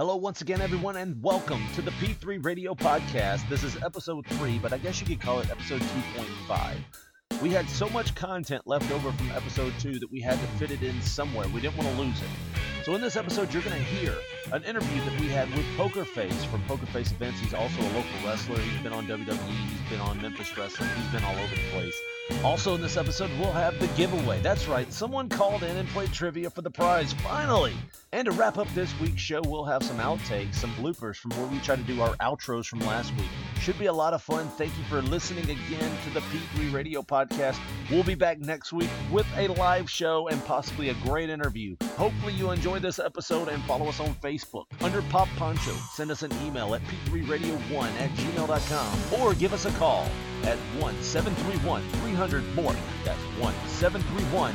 Hello, once again, everyone, and welcome to the P3 Radio Podcast. This is episode 3, but I guess you could call it episode 2.5. We had so much content left over from episode 2 that we had to fit it in somewhere. We didn't want to lose it. So, in this episode, you're going to hear an interview that we had with Poker Face from Poker Face Events. He's also a local wrestler. He's been on WWE, he's been on Memphis Wrestling, he's been all over the place. Also, in this episode, we'll have the giveaway. That's right, someone called in and played trivia for the prize, finally! And to wrap up this week's show, we'll have some outtakes, some bloopers from where we try to do our outros from last week. Should be a lot of fun. Thank you for listening again to the P3 Radio Podcast. We'll be back next week with a live show and possibly a great interview. Hopefully, you enjoyed this episode and follow us on Facebook under Pop Poncho. Send us an email at p3radio1 at gmail.com or give us a call at 1 731 300 more. That's 1 731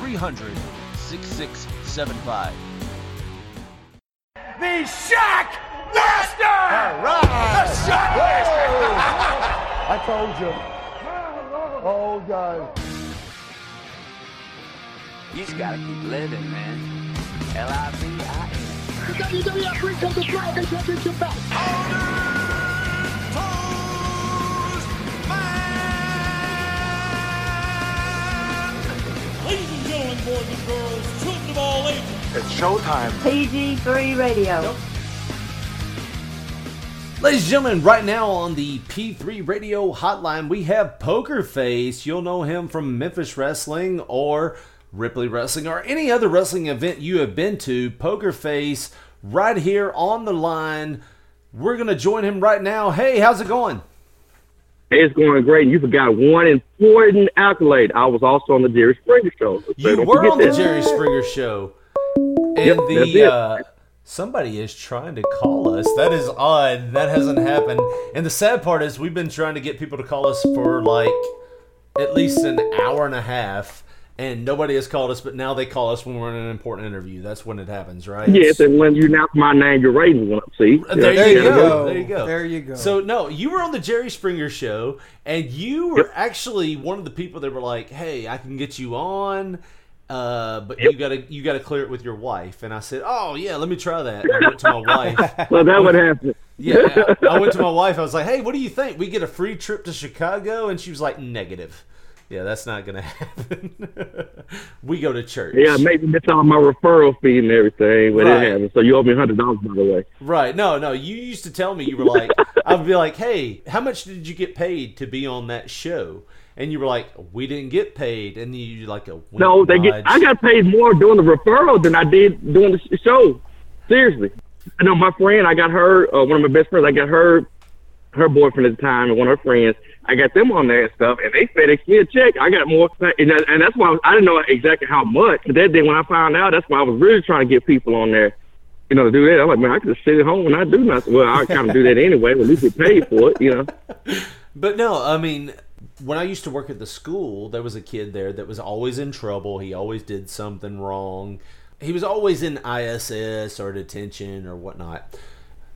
300 6675. The Shack Master! All right. The Shack Master! I told you. Oh, God. You just gotta keep living, man. L-I-V-I-N. The WWF brings home the Dragon Championship back. Ladies and gentlemen, boys and girls, children of all ages. It's showtime. PG3 Radio. Ladies and gentlemen, right now on the P3 Radio Hotline, we have Poker Face. You'll know him from Memphis Wrestling or Ripley Wrestling or any other wrestling event you have been to. Poker Face, right here on the line. We're going to join him right now. Hey, how's it going? Hey, it's going great. You forgot one important accolade. I was also on the Jerry Springer show. So You were on the that. Jerry Springer show. And Yep, the uh, somebody is trying to call us. That is odd. That hasn't happened. And the sad part is we've been trying to get people to call us for like at least an hour and a half. And nobody has called us, but now they call us when we're in an important interview. That's when it happens, right? Yes, and when you announce my name, your ratings went up. See, Uh, There, Yeah, you yeah, go. There you go. There you go. So no, you were on the Jerry Springer show, and you were actually one of the people that were like, "Hey, I can get you on, uh, but you gotta you gotta clear it with your wife." And I said, "Oh yeah, let me try that." And I went to my wife. Well, that would happen. Yeah, I went to my wife. I was like, "Hey, what do you think? We get a free trip to Chicago?" And she was like, "Negative." Yeah, that's not gonna happen. we go to church. Yeah, maybe miss on my referral fee and everything but Right. it happens. So you owe me hundred dollars, by the way. Right. No, no. You used to tell me you were like, I would be like, hey, how much did you get paid to be on that show? And you were like, we didn't get paid. And you like a No, they get. I got paid more doing the referral than I did doing the show. Seriously, I know my friend. I got her. Uh, one of my best friends. I got her, her boyfriend at the time, and one of her friends. I got them on there and stuff, and they FedEx me a check. I got more, and, that, and that's why I, was, I didn't know exactly how much. But that day when I found out, that's why I was really trying to get people on there. You know, to do that. I'm like, man, I could just sit at home and not do nothing. Well, I kind of do that anyway. But at least get paid for it, you know. But no, I mean, when I used to work at the school, there was a kid there that was always in trouble. He always did something wrong. He was always in ISS or detention or whatnot.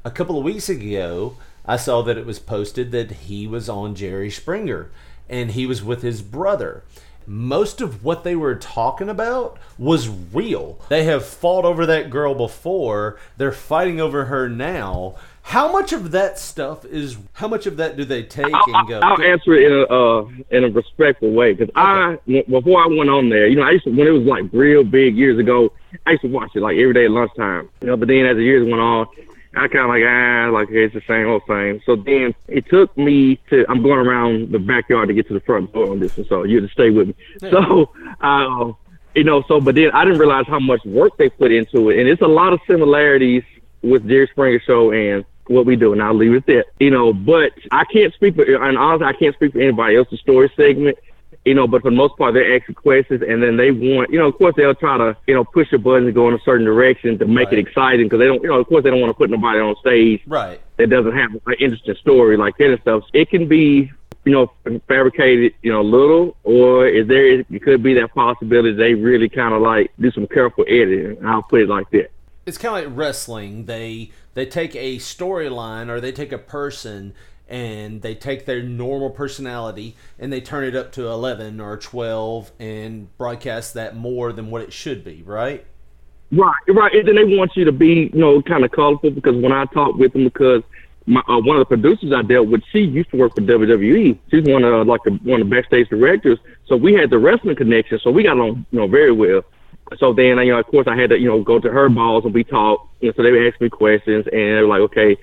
A couple of weeks ago, I saw that it was posted that he was on Jerry Springer and he was with his brother. Most of what they were talking about was real. They have fought over that girl before, they're fighting over her now. How much of that stuff is how much of that do they take and go I'll answer it in a uh, in a respectful way because I before I went on there, you know, I used to when it was like real big years ago, I used to watch it like every day at lunchtime. You know, but then as the years went on, I kind of like ah, like it's the same old thing. So then it took me to I'm going around the backyard to get to the front door on this, one, so you have to stay with me. So. Uh, you know, so but then I didn't realize how much work they put into it, and it's a lot of similarities with Jerry Springer show and what we do, and I'll leave it there. You know, but I can't speak for, and honestly, I can't speak for anybody else's story segment. You know, but for the most part, they're asking questions, and then they want, you know, of course, they'll try to, you know, push a button and go in a certain direction to make Right. it exciting because they don't, you know, of course, they don't want to put nobody on stage right. that doesn't have an interesting story like that and stuff. It can be, you know, fabricated, you know, a little, or is there? It could be that possibility they really kind of like do some careful editing. I'll put it like that. it's kind of like wrestling. They they take a storyline or they take a person and they take their normal personality and they turn it up to 11 or 12 and broadcast that more than what it should be, right? Right, right. And then they want you to be, you know, kind of colorful because when I talk with them, because my uh, one of the producers I dealt with, she used to work for WWE. She's one of like one of the backstage directors. So we had the wrestling connection. So we got along, you know, very well. So then, you know, of course, I had to, you know, go to her balls and we talked. Know, so they would ask me questions, and they were like, okay.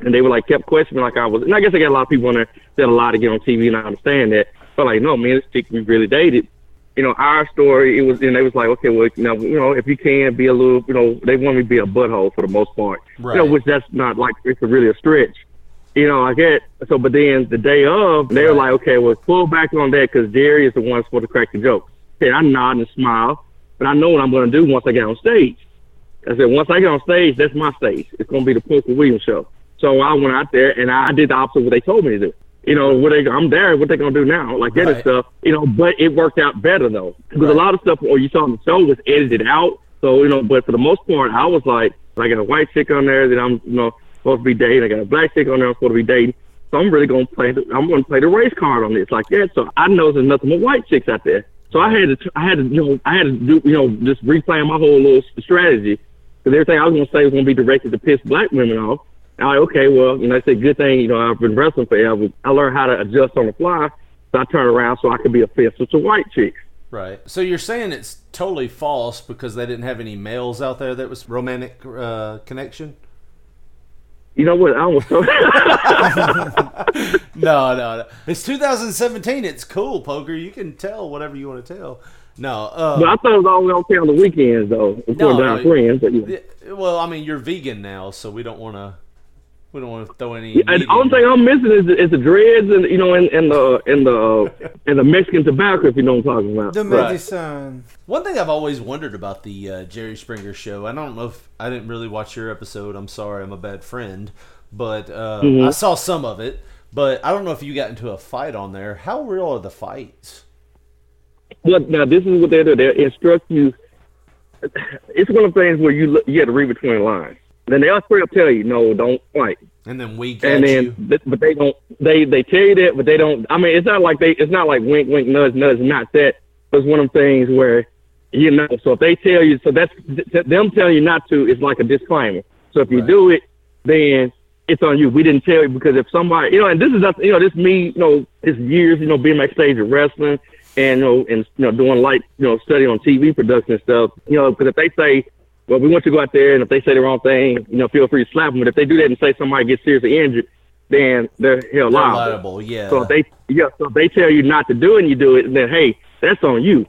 And they were like, kept questioning like I was. And I guess I got a lot of people on there that a lot to get on TV, and I understand that. But like, no, man, this chick we really dated you know, our story, it was, and they was like, okay, well, you know, you know, if you can be a little, you know, they want me to be a butthole for the most part, right. you know, which that's not like it's a really a stretch, you know. I get so, but then the day of, they were like, okay, well, pull back on that because Jerry is the one supposed to crack the jokes. And I nod and smile, but I know what I'm going to do once I get on stage. I said, once I get on stage, that's my stage. It's going to be the Poker Williams show. So I went out there and I did the opposite of what they told me to do you know, what they, I'm there, what they gonna do now, like that right. and stuff, you know. But it worked out better though, because right. a lot of stuff, or you saw on the show, was edited out. So you know, but for the most part, I was like, I got a white chick on there that I'm, you know, supposed to be dating. I got a black chick on there I'm supposed to be dating. So I'm really gonna play. The, I'm gonna play the race card on this like that. So I know there's nothing but white chicks out there. So I had to, I had to, you know, I had to do, you know, just replan my whole little strategy because everything I was gonna say was gonna be directed to piss black women off. I'm okay, well, you know, it's a good thing, you know, I've been wrestling forever. I learned how to adjust on the fly. So I turn around so I can be a fifth with a white chick. Right. So you're saying it's totally false because they didn't have any males out there that was romantic uh, connection? You know what? I was so. no, no, no. It's 2017. It's cool, poker. You can tell whatever you want to tell. No, uh, but I thought it was only okay on the weekends, though. No, down friends. But, yeah. Well, I mean, you're vegan now, so we don't want to we don't want to throw any. Yeah, the only thing I'm missing is, is the dreads and you know and, and the and the and the Mexican tobacco. If you know what I'm talking about. The medicine. Right. One thing I've always wondered about the uh, Jerry Springer show. I don't know if I didn't really watch your episode. I'm sorry, I'm a bad friend, but uh, mm-hmm. I saw some of it. But I don't know if you got into a fight on there. How real are the fights? Well, now this is what they do. They instruct you. It's one of the things where you you have to read between the lines. Then they'll straight up tell you, no, don't fight. And then we and then, but they don't. They they tell you that, but they don't. I mean, it's not like they. It's not like wink, wink, nudge, nudge. Not that. It's one of the things where you know. So if they tell you, so that's them telling you not to. Is like a disclaimer. So if you right. do it, then it's on you. We didn't tell you because if somebody, you know, and this is you know, this me, you know, this years, you know, being backstage of wrestling and you know, and you know, doing like you know, study on TV production and stuff. You know, because if they say well, we want you to go out there, and if they say the wrong thing, you know, feel free to slap them. But if they do that and say somebody gets seriously injured, then they're held liable. liable. Yeah. So if they yeah, so if they tell you not to do it, and you do it, then hey, that's on you.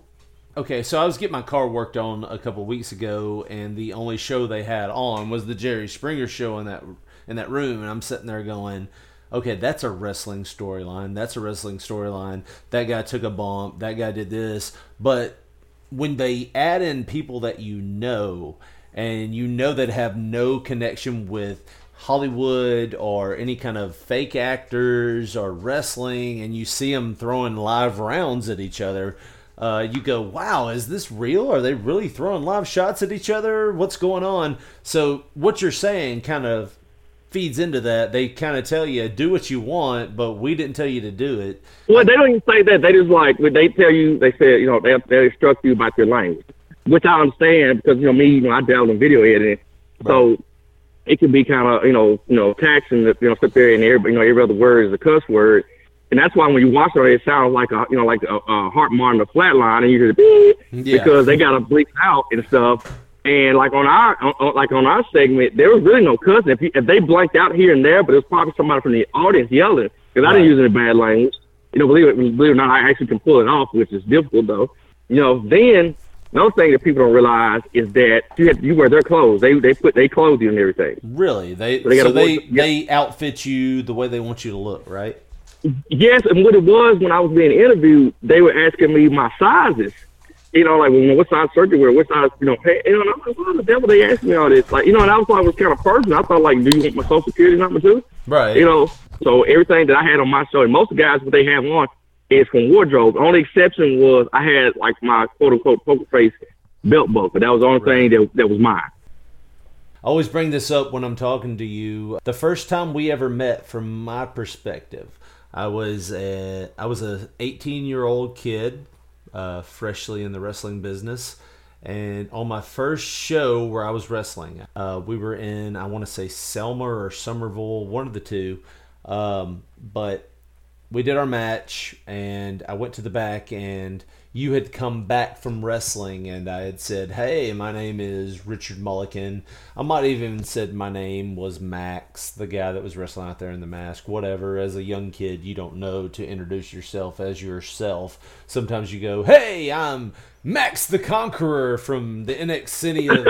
Okay, so I was getting my car worked on a couple weeks ago, and the only show they had on was the Jerry Springer show in that in that room, and I'm sitting there going, okay, that's a wrestling storyline. That's a wrestling storyline. That guy took a bump. That guy did this, but when they add in people that you know and you know that have no connection with Hollywood or any kind of fake actors or wrestling, and you see them throwing live rounds at each other, uh, you go, wow, is this real? Are they really throwing live shots at each other? What's going on? So, what you're saying kind of feeds into that. They kind of tell you do what you want, but we didn't tell you to do it. Well, they don't even say that. They just like when they tell you. They say you know they they instruct you about your language, which I understand because you know me, you know I dabble in video editing, right. so it can be kind of you know you know taxing that you know sit there and every you know every other word is a cuss word. And that's why when you watch it, it sounds like a you know like a, a heart monitor flatline, and you hear the beep yeah. because they got to bleep out and stuff. And like on our on, like on our segment, there was really no cussing. If, you, if they blanked out here and there, but it was probably somebody from the audience yelling because. I didn't use any bad language. You know, believe it, believe it or not, I actually can pull it off, which is difficult though. You know, then another thing that people don't realize is that you have, you wear their clothes. They they put they clothe you and everything. Really, they so they, so they, they outfit you the way they want you to look, right? Yes, and what it was when I was being interviewed, they were asking me my sizes you know, like, well, what size surgery wear, what size, you know, hey, you know, and I'm like, why the devil they ask me all this? Like, you know, and I was like, I was kind of personal. I thought, like, do you want my social security number too? Right. You know, so everything that I had on my show, and most of the guys, what they have on is from wardrobe. The only exception was I had, like, my quote unquote poker face belt buckle. That was the only right. thing that, that was mine. I always bring this up when I'm talking to you. The first time we ever met, from my perspective, I was a, I was a 18 year old kid uh, freshly in the wrestling business, And on my first show where I was wrestling, uh, we were in, I want to say Selma or Somerville, one of the two. Um, but we did our match, and I went to the back, and you had come back from wrestling, and I had said, "Hey, my name is Richard Mulligan." I might even said my name was Max, the guy that was wrestling out there in the mask. Whatever. As a young kid, you don't know to introduce yourself as yourself. Sometimes you go, "Hey, I'm Max the Conqueror from the NX City of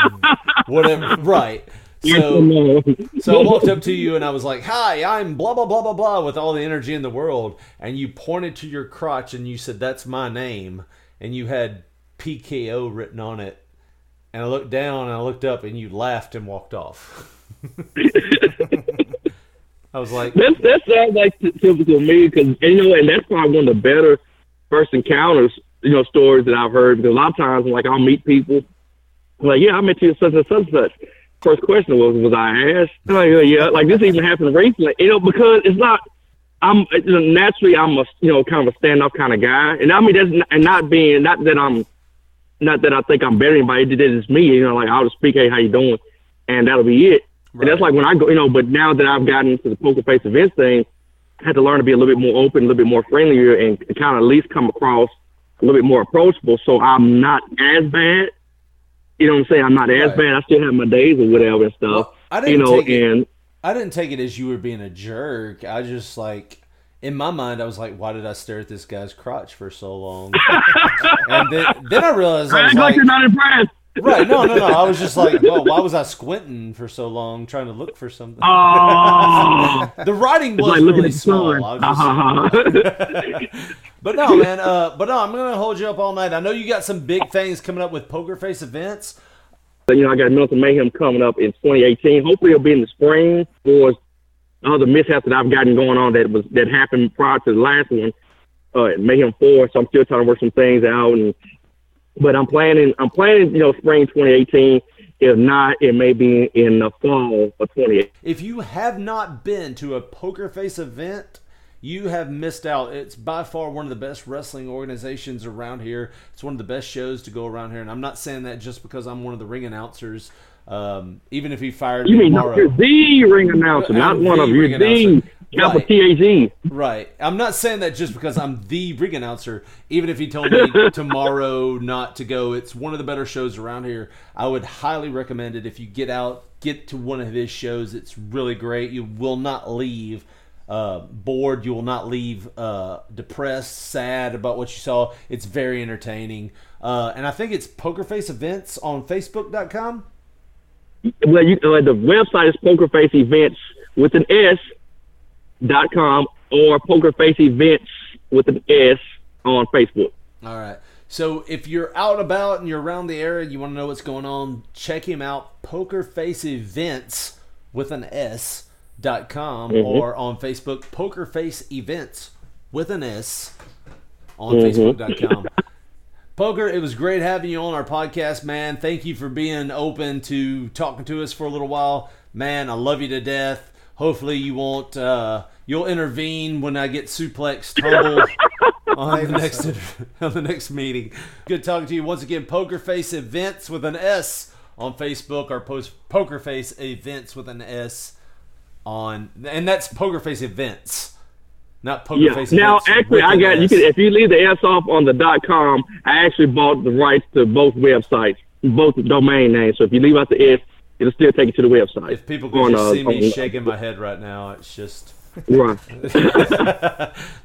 whatever." Right. So, so I walked up to you and I was like, "Hi, I'm blah blah blah blah blah," with all the energy in the world, and you pointed to your crotch and you said, "That's my name," and you had PKO written on it, and I looked down and I looked up and you laughed and walked off. I was like, That's that sounds like typical me because you know, and that's probably one of the better first encounters, you know, stories that I've heard. Because a lot of times, like I'll meet people, like, yeah, I met you at such and such and such. First question was, was I asked? Like, yeah, like this even happened recently, you know, because it's not. I'm you know, naturally I'm a you know kind of a standoff kind of guy, and I mean that's n- and not being not that I'm not that I think I'm better than anybody. It is me, you know, like I'll just speak, hey, how you doing, and that'll be it. And that's like when I go, you know. But now that I've gotten into the poker face events thing, I had to learn to be a little bit more open, a little bit more friendlier, and kind of at least come across a little bit more approachable. So I'm not as bad. You know what I'm saying? I'm not as bad. I still have my days or whatever and stuff. Well, I you didn't know, take it- and I didn't take it as you were being a jerk. I just like in my mind I was like, why did I stare at this guy's crotch for so long? and then then I realized I was like like, you're not impressed. right, no, no, no. I was just like, well, why was I squinting for so long trying to look for something? Oh, the writing was like looking really at small. sun. I was just- Uh-huh. But no, man. Uh, but no, I'm gonna hold you up all night. I know you got some big things coming up with Poker Face events. you know, I got Milton Mayhem coming up in 2018. Hopefully, it'll be in the spring for other mishaps that I've gotten going on that was that happened prior to the last one, uh, Mayhem Four. So I'm still trying to work some things out, and but I'm planning, I'm planning, you know, spring 2018. If not, it may be in the fall of 2018. If you have not been to a Poker Face event, you have missed out. It's by far one of the best wrestling organizations around here. It's one of the best shows to go around here, and I'm not saying that just because I'm one of the ring announcers. Um, even if he fired You me mean tomorrow, you're the ring announcer, not one of you. the capital Right. T A Z. Right. I'm not saying that just because I'm the ring announcer. Even if he told me tomorrow not to go, it's one of the better shows around here. I would highly recommend it if you get out, get to one of his shows. It's really great. You will not leave uh, bored. You will not leave uh, depressed, sad about what you saw. It's very entertaining. Uh, and I think it's Poker Face Events on Facebook.com. well, you, uh, the website is Pokerface Events with an S dot com or Pokerface Events with an S on Facebook. All right. So if you're out about and you're around the area, and you want to know what's going on, check him out. Poker Face Events with an S dot com or on Facebook, Poker Face Events with an S on Facebook.com. Poker, it was great having you on our podcast, man. Thank you for being open to talking to us for a little while. Man, I love you to death. Hopefully you won't uh, you'll intervene when I get suplex tumble on the next on the next meeting. Good talking to you once again. Poker Face Events with an S on Facebook or post Poker Face Events with an S on and that's Poker Face Events. Not Poker Yeah. Face Now, actually, I got you. Can, if you leave the S off on the dot com, I actually bought the rights to both websites, both domain names. So if you leave out the S, it'll still take you to the website. If people could On, just uh, see me on- shaking my head right now, it's just. Right.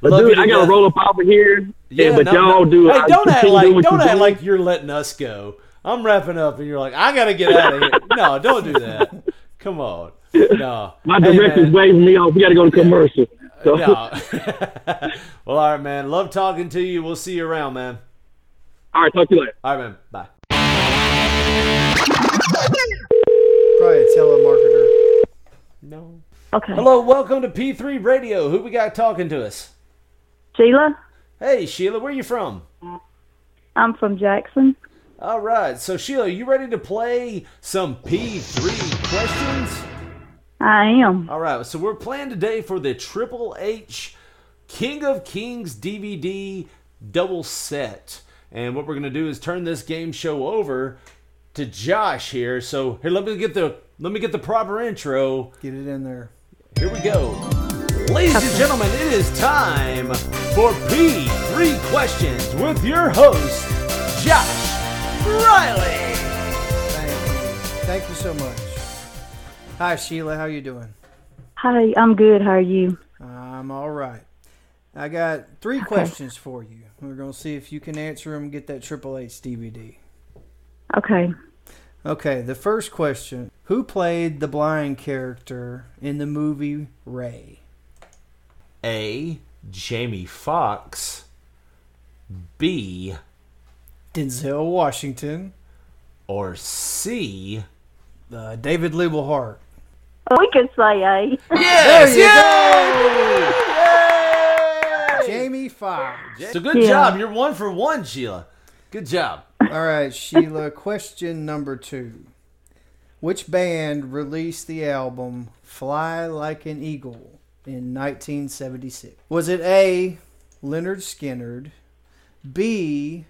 Love Dude, you I gotta roll up over here. Yeah, but no, y'all no. do. Hey, I don't act like don't act like you're letting us go. I'm wrapping up, and you're like, I gotta get out of here. No, don't do that. Come on. No. My director's man. waving me off. We gotta go to commercial. So, No. well, all right, man. Love talking to you. We'll see you around, man. all right, talk to you later. All right, man. Bye. Probably a telemarketer. No. Okay. Hello, welcome to P3 Radio. Who we got talking to us? Sheila, Hey, Sheila, where you from? I'm from Jackson. All right. So, Sheila, are you ready to play some P3 questions? I am. All right, so we're playing today for the Triple H King of Kings DVD double set. And what we're gonna do is turn this game show over to Josh here. So here, let me get the let me get the proper intro. Get it in there. Here we go. Ladies and gentlemen, it is time for P3 Questions with your host, Josh Riley. Thank you. Thank you so much. Hi, Sheila. How you doing? Hi, I'm good. How are you? I'm all right. I got three questions for you. We're going to see if you can answer them. Get that Triple H DVD. Okay. Okay. The first question: Who played the blind character in the movie Ray? A. Jamie Foxx. B. Denzel Washington. Or C. Uh, David Lieblehart. We could say A. Yes, Yay! Jamie Foxx. So good Yeah. job. You're one for one, Sheila. Good job. All right, Sheila. question number two: Which band released the album "Fly Like an Eagle" in 1976? Was it A. Lynyrd Skynyrd, B.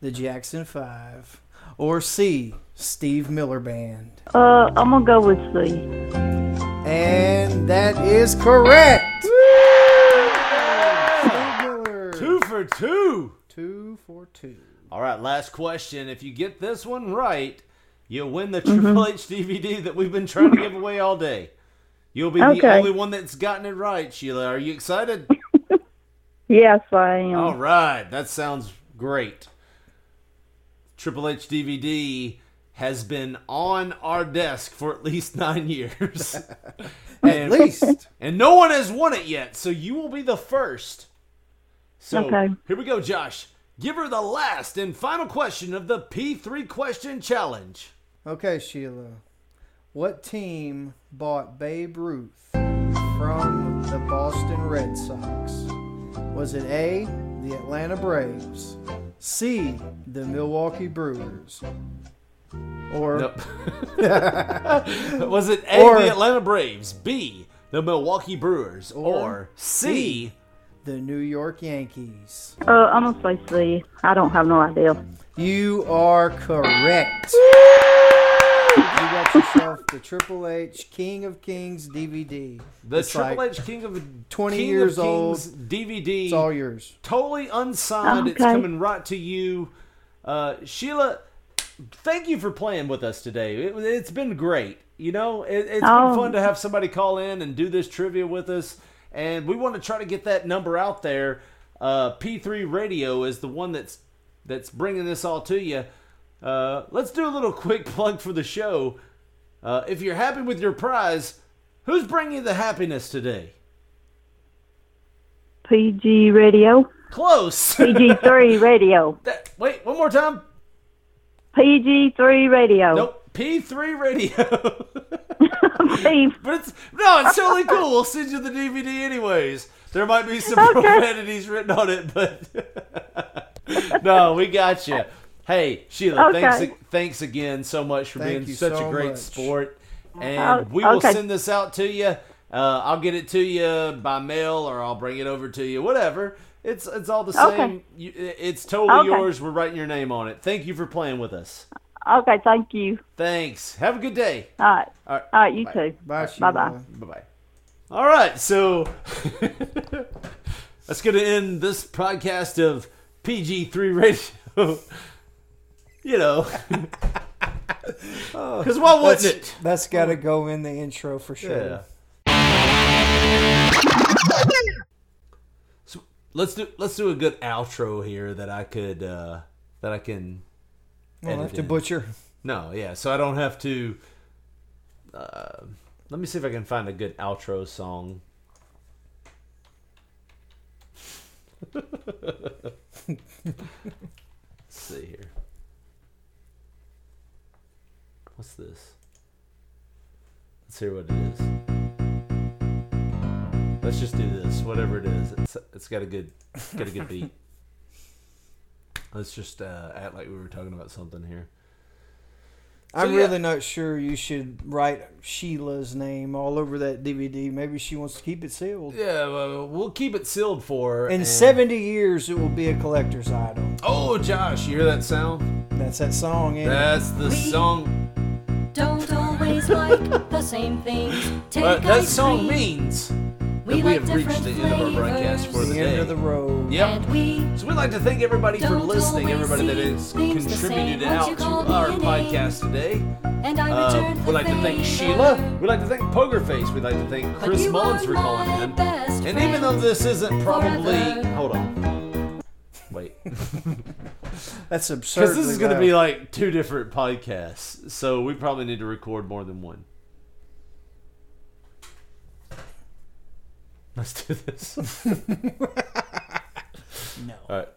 The Jackson Five, or C. Steve Miller Band? Uh, I'm gonna go with C. And that is correct. Two for two. Two for two. All right, last question. If you get this one right, you'll win the Triple mm-hmm. H DVD that we've been trying to give away all day. You'll be the only one that's gotten it right, Sheila. Are you excited? Yes, I am. All right, that sounds great. Triple H DVD has been on our desk for at least nine years. At least. And no one has won it yet, so you will be the first. So Okay. here we go, Josh. Give her the last and final question of the P3 question challenge. Okay, Sheila. What team bought Babe Ruth from the Boston Red Sox? Was it A, the Atlanta Braves, C, the Milwaukee Brewers, or Nope. Was it A, Or- the Atlanta Braves, B, the Milwaukee Brewers, or, C, the New York Yankees? Uh, I'm gonna say C. I don't have no idea. You are correct. You got yourself the Triple H King of Kings DVD. the It's Triple like- H King of 20 King years of old. DVD. It's all yours. totally unsigned. It's coming right to you. Uh, Sheila, thank you for playing with us today. It, it's been great. You know, it, it's Oh. been fun to have somebody call in and do this trivia with us. And we want to try to get that number out there. Uh, P3 Radio is the one that's that's bringing this all to you. Uh, let's do a little quick plug for the show. Uh, if you're happy with your prize, who's bringing you the happiness today? PG Radio. Close. PG3 Radio. That- wait, one more time. PG3 Radio. Nope. P3 Radio. P- but it's no, it's totally cool. We'll send you the DVD anyways. There might be some Okay. profanities written on it, but no, we got you. Hey, Sheila, Okay. thanks thanks again so much for Thank being you such a great much. sport. And Oh, we will okay. send this out to you. Uh, I'll get it to you by mail, or I'll bring it over to you. Whatever. It's it's all the Okay. same. You, it's totally Okay. yours. We're writing your name on it. Thank you for playing with us. Okay, thank you. Thanks. Have a good day. All right. All right. All right, you Bye. too. Bye, Bye-bye. Bye bye. All right, so that's going to end this podcast of PG3 Radio. you know, oh, because why wouldn't That's, it? that's got to go in the intro for sure. Yeah. Let's do let's do a good outro here that I could uh that I can. I don't have to in. butcher. No, yeah, so I don't have to. Uh, let me see if I can find a good outro song. Let's see here. What's this? Let's hear what it is. Let's just do this, whatever it is. It's it's got a good got a good beat. Let's just uh, act like we were talking about something here. I'm yeah. really not sure you should write Sheila's name all over that DVD. Maybe she wants to keep it sealed. Yeah, well, we'll keep it sealed for her. In and- 70 years, it will be a collector's item. Oh, Josh, you hear that sound? That's that song. Ain't it? That's the song. Don't always like the same things. Take Uh, that ice song cream. means that We we like have reached the different end of our broadcast for flavors. the the day. end of the road. Yep. We So we'd like to thank everybody for listening, everybody that has contributed out to our podcast today. and I Uh, we'd like to thank favor. Sheila. We'd like to thank Pokerface. We'd like to thank Chris Mullins for calling my in. And even though this isn't probably. forever. Hold on. Wait. That's absurd. Because this is going to be like two different podcasts. So we probably need to record more than one. Let's do this. no. All right.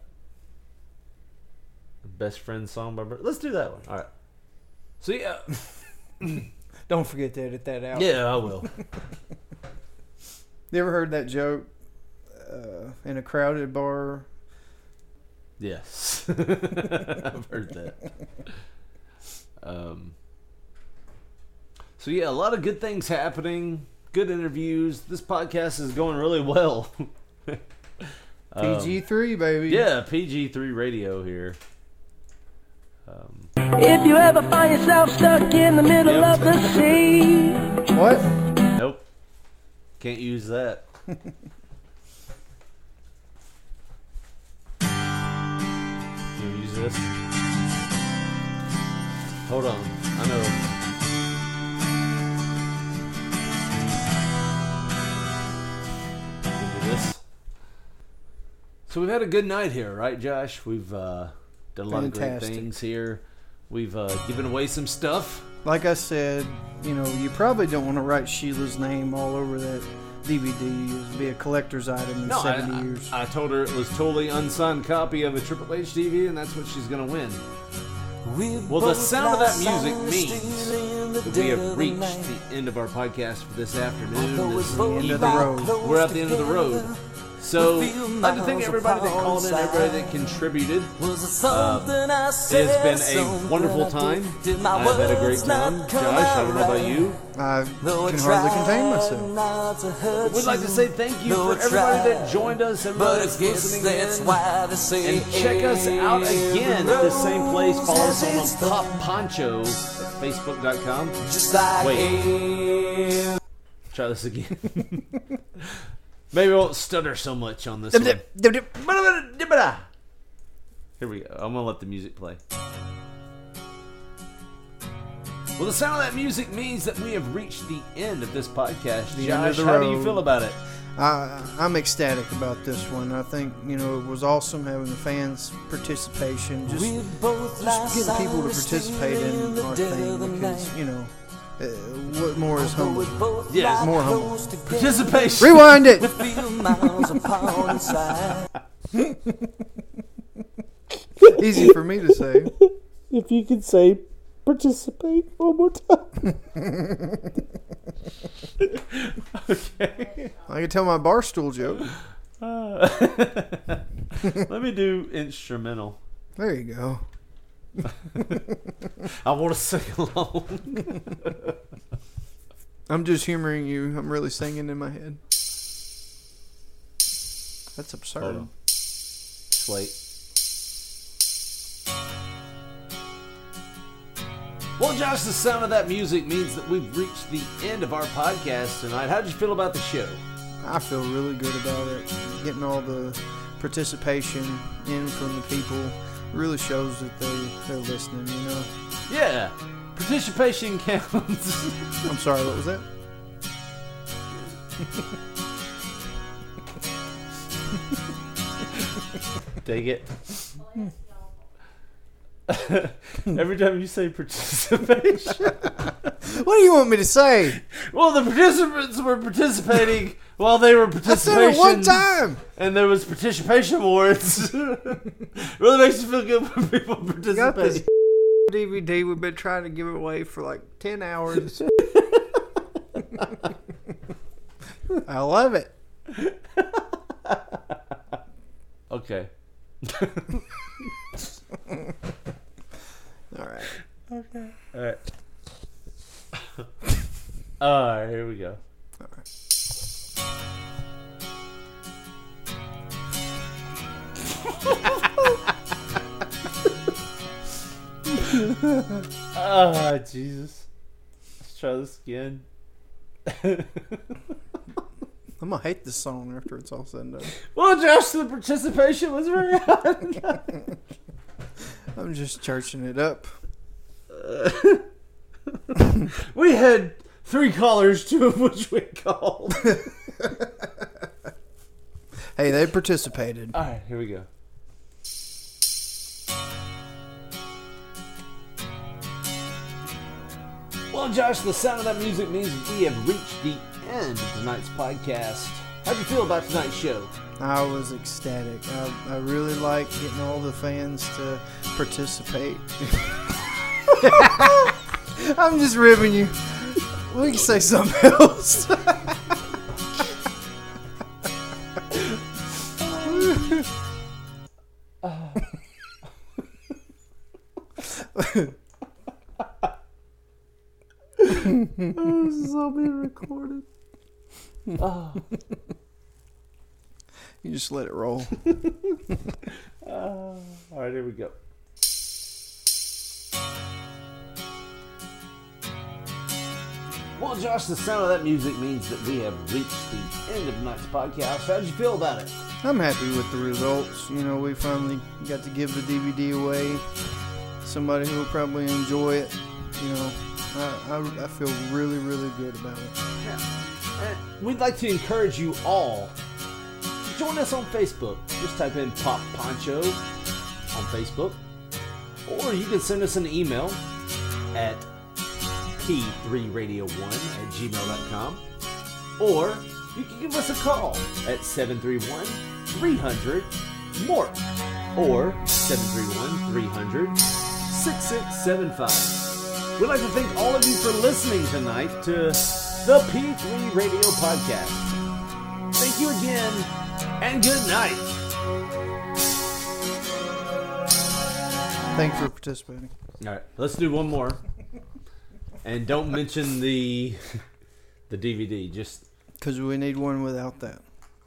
Best friend song by Bert. Let's do that one. All right. So yeah, Don't forget to edit that out. yeah, I will. You ever heard that joke uh, in a crowded bar? Yes, I've heard that. Um. So yeah, a lot of good things happening. Good interviews. This podcast is going really well. Um, PG three, baby. Yeah, PG three radio here. Um, If you ever find yourself stuck in the middle Yep. of the sea, What? nope, can't use that. Can we use this? Hold on, I know. So we've had a good night here, right, Josh? We've uh, done a lot of great things here. We've uh, given away some stuff. Like I said, you know, you probably don't want to write Sheila's name all over that DVD. It'd be a collector's item in No, 70 I- years. I told her it was totally unsigned copy of a Triple H DVD, and that's what she's gonna win. Well, the sound of that music means that we have reached the end of our podcast for this afternoon. This the end of the road. We're at the end of the road. So, I'd like to thank everybody that called in, everybody that contributed. Um, it has been a wonderful time. I've had a great time. Josh, I don't know about you. I can hardly contain myself. We'd like to say thank you for everybody that joined us, everybody that's listening in. And check us out again at the same place. Follow us on Pop Poncho at Facebook.com. Wait. Try this again. Maybe I won't stutter so much on this one. Here we go. I'm going to let the music play. Well, the sound of that music means that we have reached the end of this podcast. The end of Josh, the how do you road. feel about it? I, I'm ecstatic about this one. I think you know it was awesome having the fans' participation. Just, just getting people to participate in our thing because you know uh, what more is humble. Yes. More humble. Participation. Rewind it. Easy for me to say. If you could say participate one more time. okay. I can tell my barstool joke. Uh, let me do instrumental. There you go. I want to sing along. I'm just humoring you. I'm really singing in my head. That's absurd. Slate. Well, Josh, the sound of that music means that we've reached the end of our podcast tonight. How did you feel about the show? I feel really good about it. Getting all the participation in from the people really shows that they they're listening. You know. Yeah, participation counts. I'm sorry. What was that? Take it. Every time you say participation, What do you want me to say? well, the participants were participating while they were I said participating. it one time. and there was participation awards. really makes you feel good when people Got this participate. DVD we've been trying to give away for like ten hours. I love it. Okay. All right. All right. All right. Here we go. Ah, Jesus. Let's try this again. I'm gonna hate this song after it's all said and done. Well, Josh, the participation was very high. I'm just churching it up. we had three callers, two of which we called. Hey, they participated. All right, here we go. Well, Josh, the sound of that music means we have reached the end of tonight's podcast. How'd you feel about tonight's show? I was ecstatic. I, I really like getting all the fans to participate. I'm just ribbing you. We can say something else. oh, this is all being recorded. Oh. You just let it roll. Uh, all right, here we go. Well, Josh, the sound of that music means that we have reached the end of tonight's podcast. How did you feel about it? I'm happy with the results. You know, we finally got to give the DVD away. Somebody who will probably enjoy it. You know, I, I, I feel really, really good about it. And we'd like to encourage you all to join us on Facebook. Just type in Pop Poncho on Facebook. Or you can send us an email at p3radio1 at gmail.com. Or you can give us a call at 731 300 MORT or 731 300 6675. We'd like to thank all of you for listening tonight to the P3 Radio Podcast. Thank you again, and good night. Thanks for participating. All right, let's do one more. And don't mention the the DVD. Just Because we need one without that.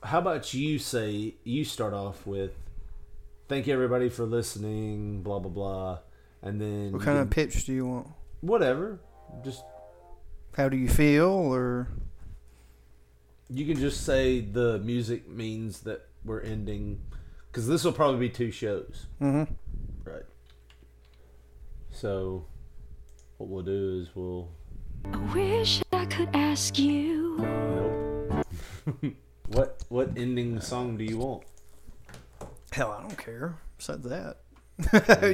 how about you say you start off with thank you everybody for listening, blah blah blah, and then What kind of pitch do you want? whatever. Just How do you feel? Or you can just say the music means that we're ending because this will probably be two shows, Mhm. right? So what we'll do is we'll I wish I could ask you. Nope. what what ending song do you want? hell, I don't care. Besides that,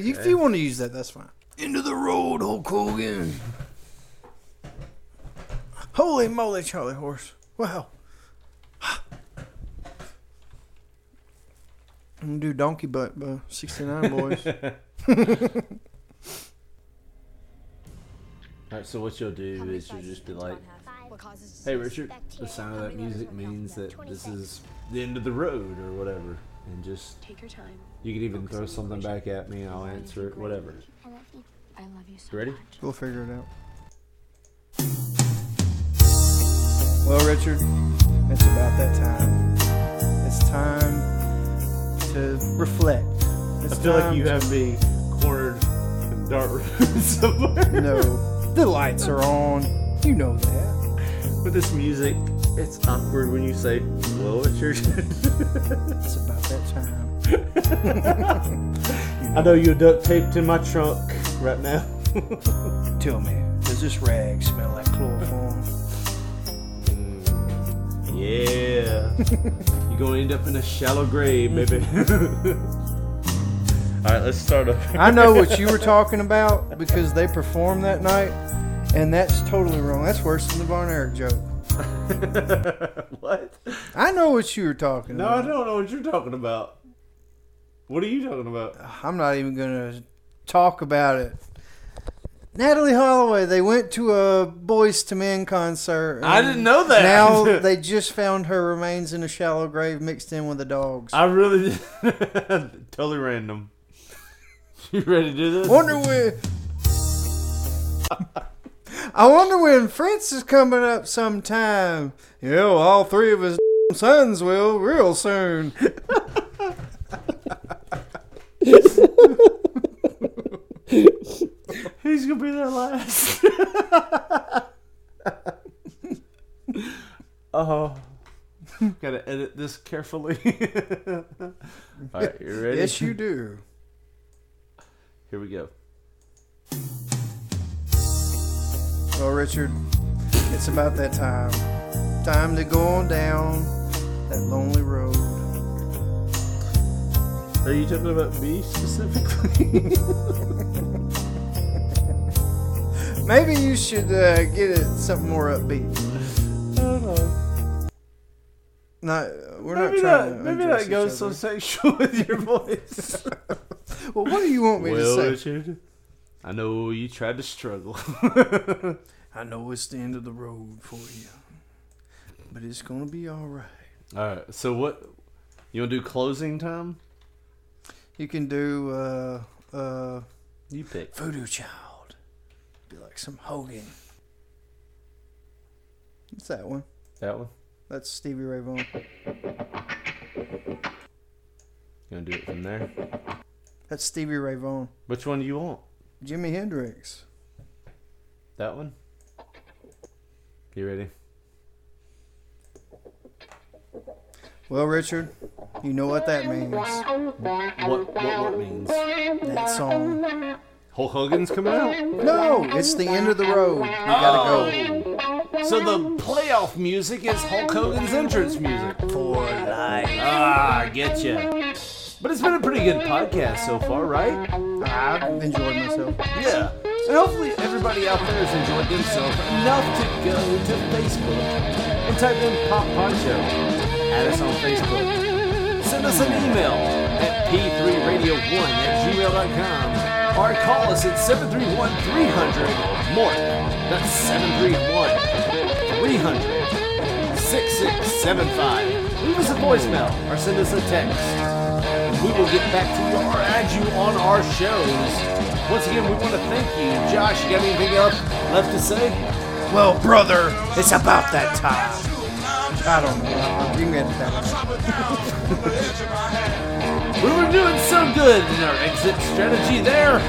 you, if you want to use that, that's fine. Into the road, Hulk Hogan. Holy moly, Charlie Horse! Wow. I'm gonna do Donkey Butt by 69 Boyz. All right, so what you'll do is you'll just be like, "Hey, Richard, the sound of that music means that this is the end of the road, or whatever," and just Take your time. you can even throw something back at me, and I'll answer it, whatever. I love you. I love you so You ready? We'll figure it out. Well, Richard, it's about that time. It's time to reflect. It's I feel like you have me cornered in the dark room somewhere. No, the lights are on. You know that. With this music, it's awkward when you say, "Well, Richard." It's about that time. I know you're duct taped in my trunk right now. Tell me, does this rag smell like chloroform? Mm, yeah. You're gonna end up in a shallow grave, baby. Alright, let's start over. I know what you were talking about because they performed that night, and that's totally wrong. That's worse than the Von Erich joke. what? I know what you were talking about. No, I don't know what you're talking about. What are you talking about? I'm not even gonna talk about it. Natalee Holloway, they went to a Boyz II Men concert. I didn't know that. Now they just found her remains in a shallow grave mixed in with the dogs. I really totally random. You ready to do this? wonder when. I wonder when Fritz is coming up sometime. You know, all three of his sons will real soon. he's gonna be there last. oh, gotta edit this carefully. All right, you ready? Yes, you do. Here we go. Well, Richard, it's about that time. Time to go on down that lonely road. Are you talking about me specifically? Maybe you should uh, get it something more upbeat. I don't we're maybe not trying not, to maybe not go so sexual with your voice. Well, what do you want me well, to say? Richard, I know you tried to struggle. I know it's the end of the road for you, but it's gonna be all right. All right. So what? You want to do closing time? You can do uh, uh, You pick. Voodoo Child. Be like some Hogan. What's that one? That one. That's Stevie Ray Vaughan. You want to do it from there? That's Stevie Ray Vaughan. Which one do you want? Jimi Hendrix. That one. You ready? Well, Richard, you know what that means. What? What? What means? That song. Hulk Hogan's coming out. No, it's the end of the road. We gotta go. So the playoff music is Hulk Hogan's entrance music. For life. Ah, I get you. But it's been a pretty good podcast so far, right? I've enjoyed myself. Yeah. And hopefully everybody out there has enjoyed themselves enough to go to Facebook and type in Pop Poncho. Add us on Facebook. Send us an email at p3radio1 at gmail.com or call us at 731 300 more. That's 731 300 6675. Leave us a voicemail or send us a text. We will get back to you or add you on our shows. Once again, we want to thank you. Josh, you got anything else left to say? Well, brother, it's about that time. I don't know. You can edit that out. We were doing so good in our exit strategy there.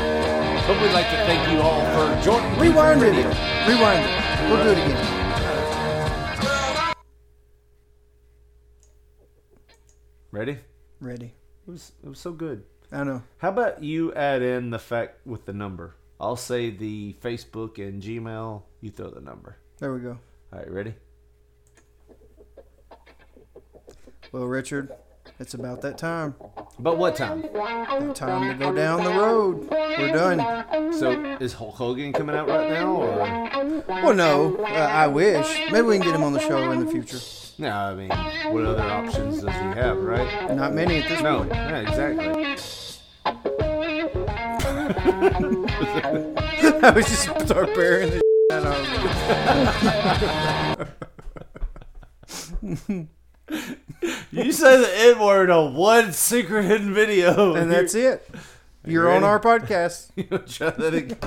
But we'd like to thank you all for joining Rewind it. Radio. Rewind it. We'll do it again. Ready? Ready. It was, it was so good. I know. How about you add in the fact with the number? I'll say the Facebook and Gmail. You throw the number. There we go. All right, ready? Well, Richard, it's about that time. About what time? Time to go down the road. We're done. So is Hulk Hogan coming out right now, or? Well, no. Uh, I wish. Maybe we can get him on the show in the future. No, I mean, what other options does he have, right? Not many at this No, point. yeah, exactly. I was just start bearing the out of him. You say the N word on one secret hidden video, and that's it. You're on our podcast. You wanna try that again.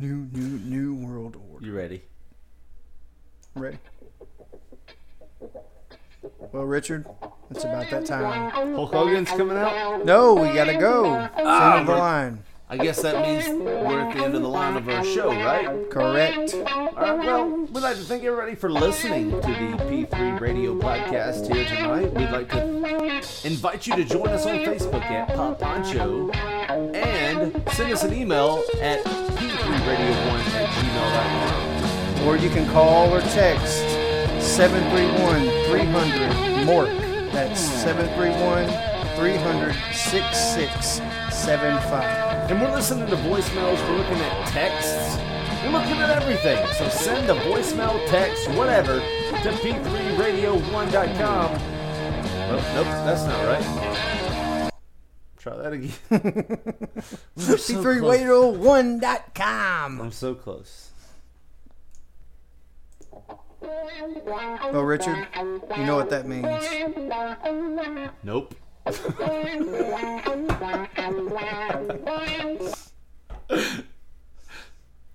New, new, new world order. You ready? Ready? Well, Richard, it's about that time. Hulk Hogan's coming out. No, we gotta go. Ah, End of the line. I guess that means we're at the end of the line of our show, right? Correct. All right. Well, we'd like to thank everybody for listening to the P3 Radio Podcast here tonight. We'd like to invite you to join us on Facebook at Pop Poncho and send us an email at p3radio1 at gmail.com. Or you can call or text 731 300 MORK. That's 731 300 6675. And we're listening to voicemails, we're looking at texts, we're looking at everything. So send a voicemail, text, whatever, to p3radio1.com. Oh, nope, that's not right. Try that again. We're so close. P3radio1.com. I'm so close. Well, Richard, you know what that means. Nope.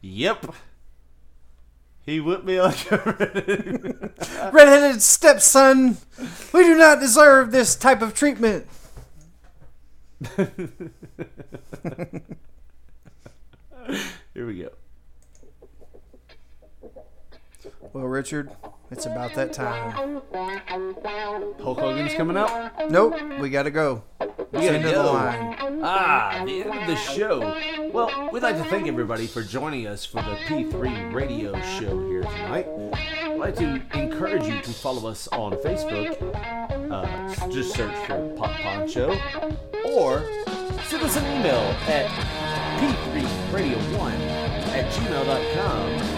yep. He whipped me like a redheaded. Redheaded stepson, we do not deserve this type of treatment. Here we go. Well, Richard, it's about that time. Hulk Hogan's coming out. Nope, we gotta go. We gotta end of the go. line. Ah, the end of the show. Well, we'd like to thank everybody for joining us for the P3 radio show here tonight. I'd like to encourage you to follow us on Facebook. Uh, just search for Pop Poncho. Or send us an email at p3radio1 at gmail.com.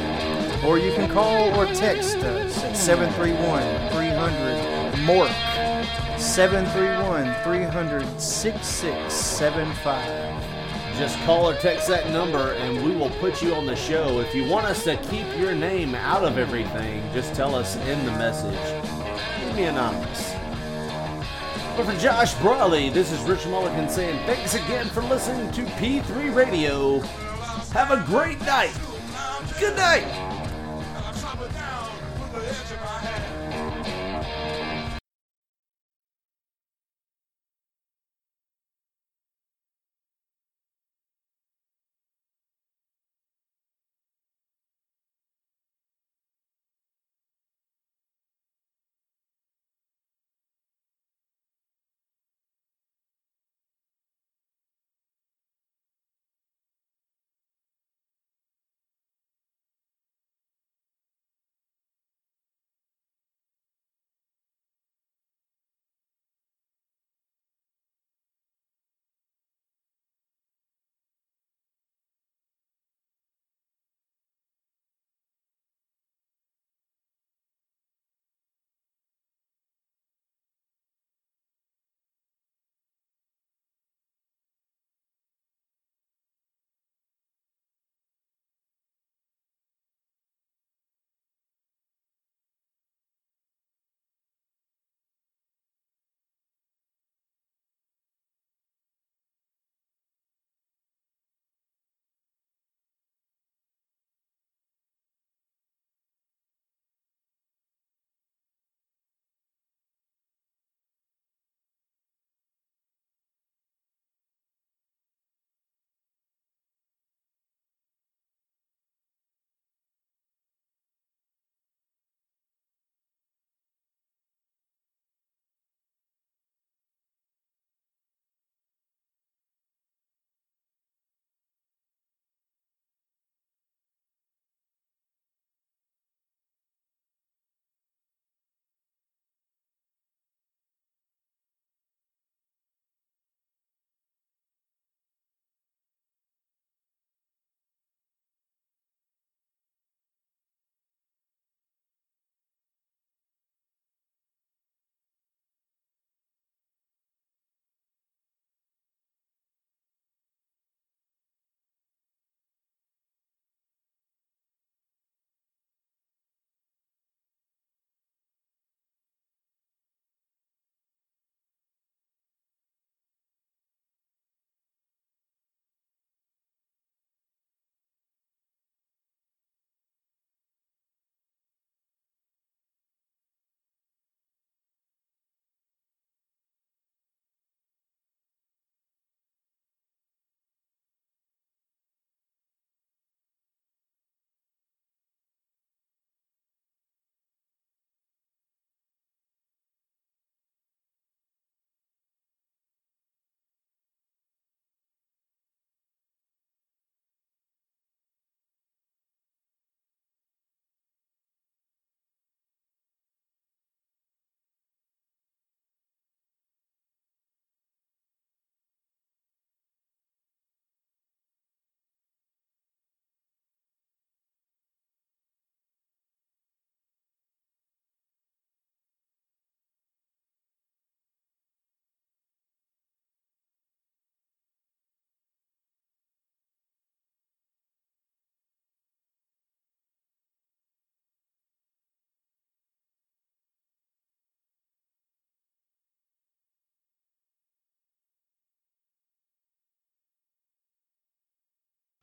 Or you can call or text us at 731 300 MORK. 731 300 6675. Just call or text that number and we will put you on the show. If you want us to keep your name out of everything, just tell us in the message. Leave me anonymous. But for Josh Brawley, this is Rich Mulligan saying thanks again for listening to P3 Radio. Have a great night. Good night forever.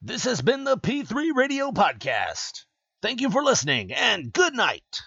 This has been the P3 Radio Podcast. Thank you for listening, and good night.